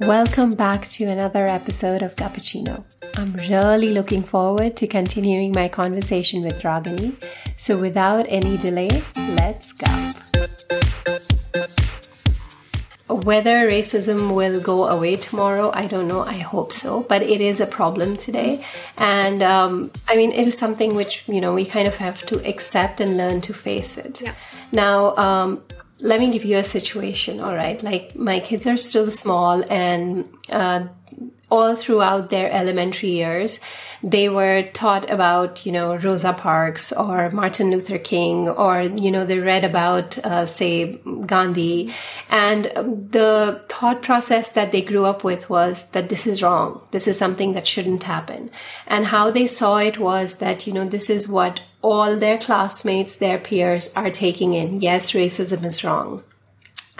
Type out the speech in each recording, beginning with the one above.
Welcome back to another episode of Guppuccino. I'm really looking forward to continuing my conversation with Ragini. So, without any delay, let's go. Whether racism will go away tomorrow, I don't know. I hope so. But it is a problem today. And um, I mean, it is something which, you know, we kind of have to accept and learn to face it. Yeah. Now, um, let me give you a situation, all right? Like, my kids are still small and uh, all throughout their elementary years, they were taught about, you know, Rosa Parks or Martin Luther King, or, you know, they read about, uh, say, Gandhi. And the thought process that they grew up with was that this is wrong. This is something that shouldn't happen. And how they saw it was that, you know, this is what all their classmates, their peers are taking in. Yes, racism is wrong.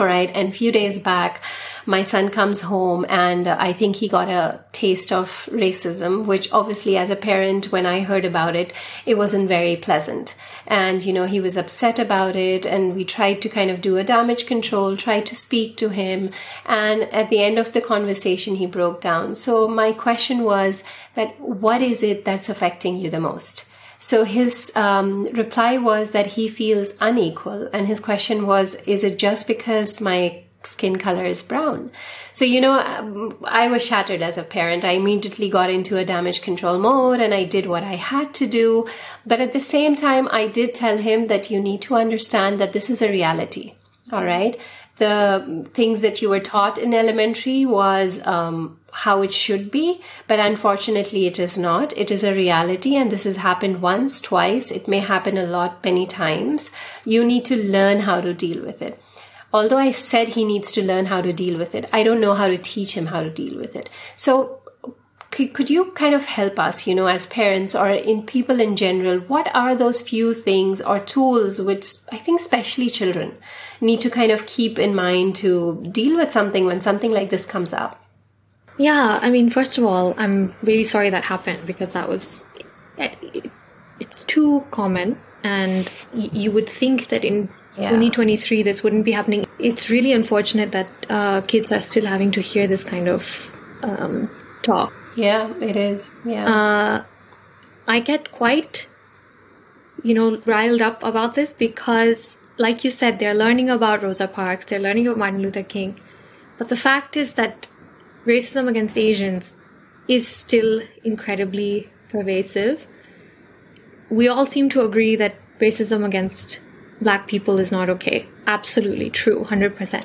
All right. And a few days back, my son comes home and I think he got a taste of racism, which obviously as a parent, when I heard about it, it wasn't very pleasant. And, you know, he was upset about it and we tried to kind of do a damage control, tried to speak to him. And at the end of the conversation, he broke down. So my question was that what is it that's affecting you the most? So his um, reply was that he feels unequal. And his question was, is it just because my skin color is brown? So, you know, um, I was shattered as a parent. I immediately got into a damage control mode and I did what I had to do. But at the same time, I did tell him that you need to understand that this is a reality. All right. The things that you were taught in elementary was um, how it should be, but unfortunately it is not. It is a reality and this has happened once, twice. It may happen a lot, many times. You need to learn how to deal with it. Although I said he needs to learn how to deal with it, I don't know how to teach him how to deal with it. So could, could you kind of help us, you know, as parents or in people in general, what are those few things or tools which I think especially children need to kind of keep in mind to deal with something when something like this comes up? Yeah, I mean, first of all, I'm really sorry that happened because that was it's too common, and you would think that in yeah. 2023 this wouldn't be happening. It's really unfortunate that uh, kids are still having to hear this kind of um, talk. Yeah, it is. Yeah, uh, I get quite, you know, riled up about this because, like you said, they're learning about Rosa Parks, they're learning about Martin Luther King, but the fact is that racism against Asians is still incredibly pervasive. We all seem to agree that racism against black people is not okay. Absolutely true, 100%.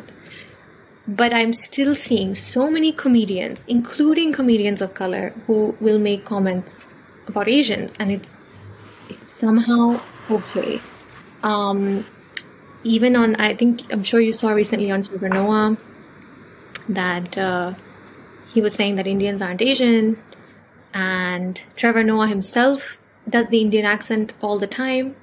But I'm still seeing so many comedians, including comedians of color, who will make comments about Asians, and it's it's somehow okay. Um, even on, I think I'm sure you saw recently on Trevor Noah that uh, he was saying that Indians aren't Asian, and Trevor Noah himself does the Indian accent all the time.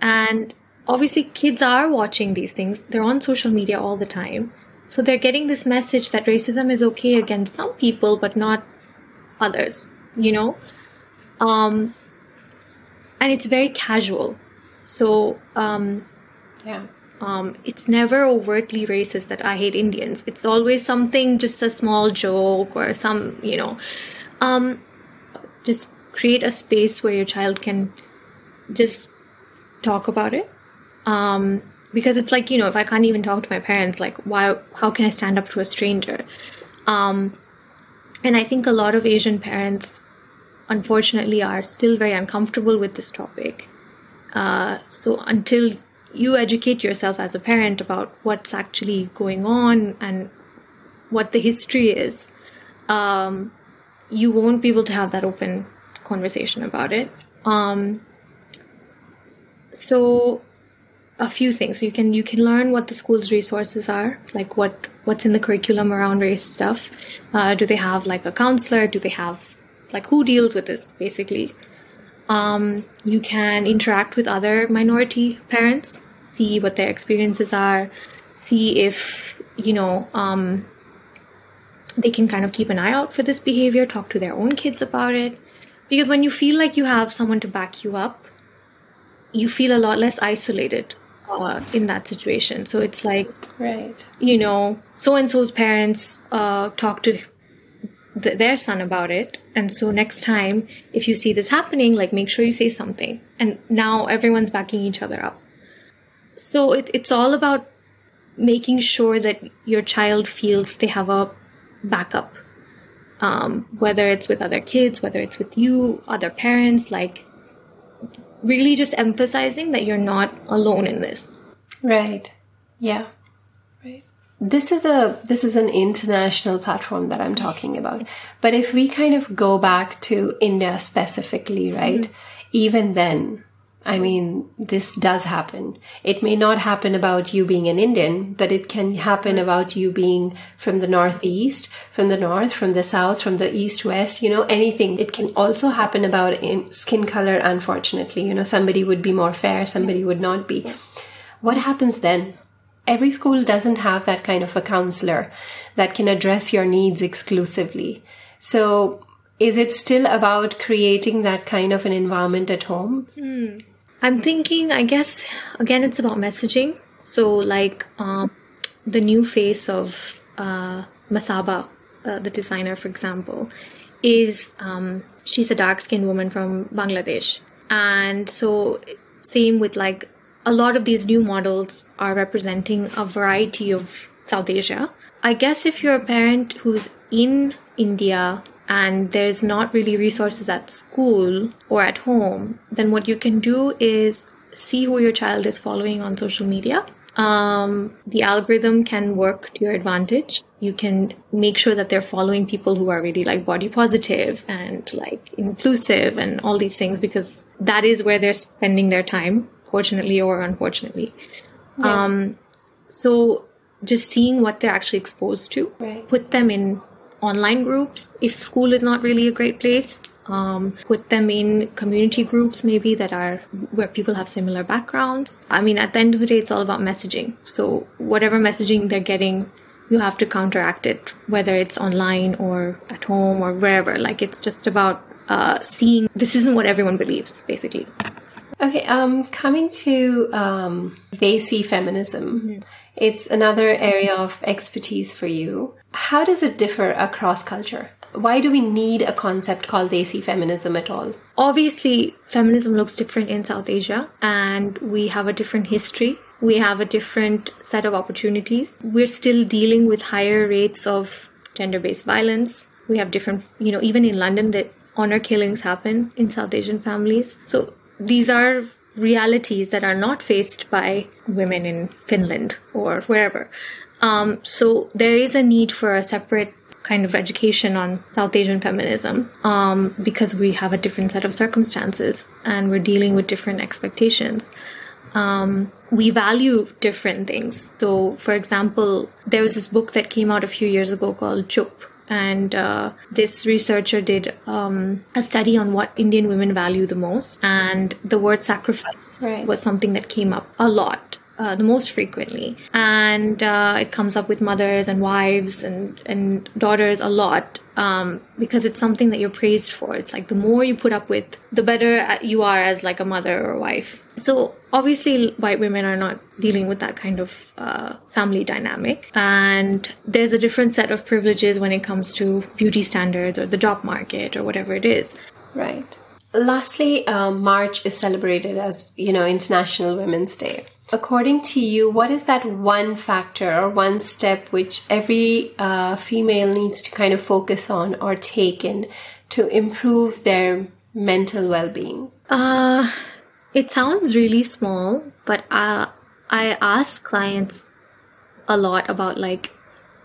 And obviously, kids are watching these things, they're on social media all the time. So they're getting this message that racism is okay against some people, but not others, you know? Um, and it's very casual. So, um, yeah. Um, it's never overtly racist that I hate Indians. It's always something, just a small joke or some, you know, um, just create a space where your child can just talk about it. Um, because it's like, you know, if I can't even talk to my parents, like, why, how can I stand up to a stranger? Um, and I think a lot of Asian parents, unfortunately, are still very uncomfortable with this topic. Uh, so until you educate yourself as a parent about what's actually going on and what the history is, um, you won't be able to have that open conversation about it. Um, so a few things. You can you can learn what the school's resources are like what what's in the curriculum around race stuff. Uh, do they have like a counselor? Do they have like who deals with this basically? Um, you can interact with other minority parents, see what their experiences are, see if, you know, um, they can kind of keep an eye out for this behavior, talk to their own kids about it. Because when you feel like you have someone to back you up, you feel a lot less isolated uh, in that situation. So it's like, Right. you know, so and so's parents uh, talk to th- their son about it. And so next time, if you see this happening, like make sure you say something. And now everyone's backing each other up. So it, it's all about making sure that your child feels they have a backup. Um, whether it's with other kids, whether it's with you, other parents, like really just emphasizing that you're not alone in this. Right. Yeah. Right. This is a this is an international platform that I'm talking about. But if we kind of go back to India specifically, right? Even then, I mean, this does happen. It may not happen about you being an Indian, but it can happen about you being from the Northeast, from the North, from the South, from the East, West, you know, anything. It can also happen about skin color, unfortunately. You know, somebody would be more fair, somebody would not be. What happens then? Every school doesn't have that kind of a counselor that can address your needs exclusively. So, is it still about creating that kind of an environment at home? Hmm. I'm thinking, I guess, again, it's about messaging. So, like, um, the new face of uh, Masaba, uh, the designer, for example, is um, she's a dark skinned woman from Bangladesh. And so, same with like a lot of these new models are representing a variety of South Asia. I guess if you're a parent who's in India and there's not really resources at school or at home, then what you can do is see who your child is following on social media. Um, the algorithm can work to your advantage. You can make sure that they're following people who are really like body positive and like inclusive and all these things because that is where they're spending their time, fortunately or unfortunately. Um, so just seeing what they're actually exposed to, Right. put them in online groups if school is not really a great place. Um, put them in community groups maybe that are where people have similar backgrounds. I mean, at the end of the day, it's all about messaging. So whatever messaging they're getting, you have to counteract it, whether it's online or at home or wherever. Like it's just about uh, seeing this isn't what everyone believes, basically. Okay, um, coming to um, Desi feminism, it's another area of expertise for you. How does it differ across culture? Why do we need a concept called Desi feminism at all? Obviously, feminism looks different in South Asia, and we have a different history. We have a different set of opportunities. We're still dealing with higher rates of gender based violence. We have different, you know, even in London, that honor killings happen in South Asian families. So these are realities that are not faced by women in Finland or wherever. Um, so there is a need for a separate kind of education on South Asian feminism um, because we have a different set of circumstances and we're dealing with different expectations. Um, we value different things. So, for example, there was this book that came out a few years ago called Chup. And uh, this researcher did um, a study on what Indian women value the most. And the word sacrifice Right. was something that came up a lot uh, the most frequently, and uh, it comes up with mothers and wives and and daughters a lot um, because it's something that you're praised for. It's like the more you put up with, the better you are as like a mother or wife. So obviously, white women are not dealing with that kind of uh, family dynamic, and there's a different set of privileges when it comes to beauty standards or the job market or whatever it is. Right. Lastly, um, March is celebrated as, you know, International Women's Day. According to you, what is that one factor or one step which every uh, female needs to kind of focus on or take in to improve their mental well being? Uh, it sounds really small, but uh, I ask clients a lot about like,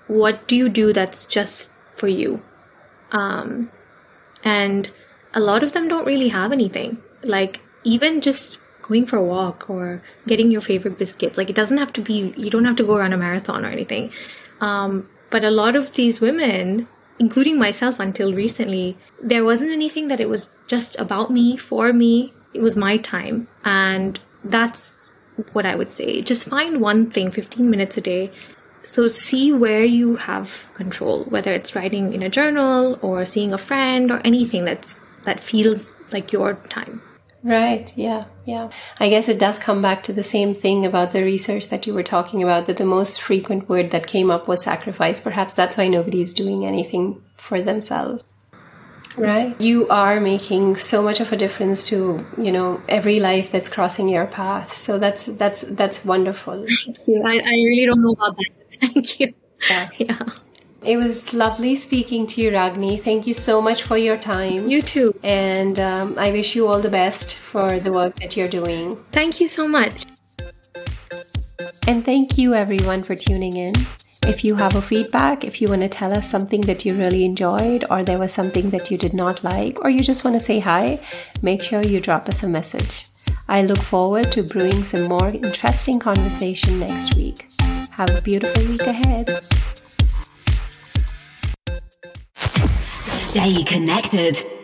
what do you do that's just for you? Um, and a lot of them don't really have anything. Like, even just going for a walk or getting your favorite biscuits. Like, it doesn't have to be, you don't have to go run a marathon or anything. Um, but a lot of these women, including myself until recently, there wasn't anything that it was just about me, for me. It was my time. And that's what I would say. Just find one thing, 15 minutes a day. So see where you have control, whether it's writing in a journal or seeing a friend or anything that's that feels like your time. Right. Yeah. Yeah. I guess it does come back to the same thing about the research that you were talking about that the most frequent word that came up was sacrifice. Perhaps that's why nobody is doing anything for themselves. Right. You are making so much of a difference to, you know, every life that's crossing your path. So that's that's that's wonderful. Thank you. I, I really don't know about that. Thank you. Yeah. Yeah. It was lovely speaking to you, Ragini. Thank you so much for your time. You too. And um, I wish you all the best for the work that you're doing. Thank you so much. And thank you, everyone, for tuning in. If you have a feedback, if you want to tell us something that you really enjoyed, or there was something that you did not like, or you just want to say hi, make sure you drop us a message. I look forward to brewing some more interesting conversation next week. Have a beautiful week ahead. Stay connected.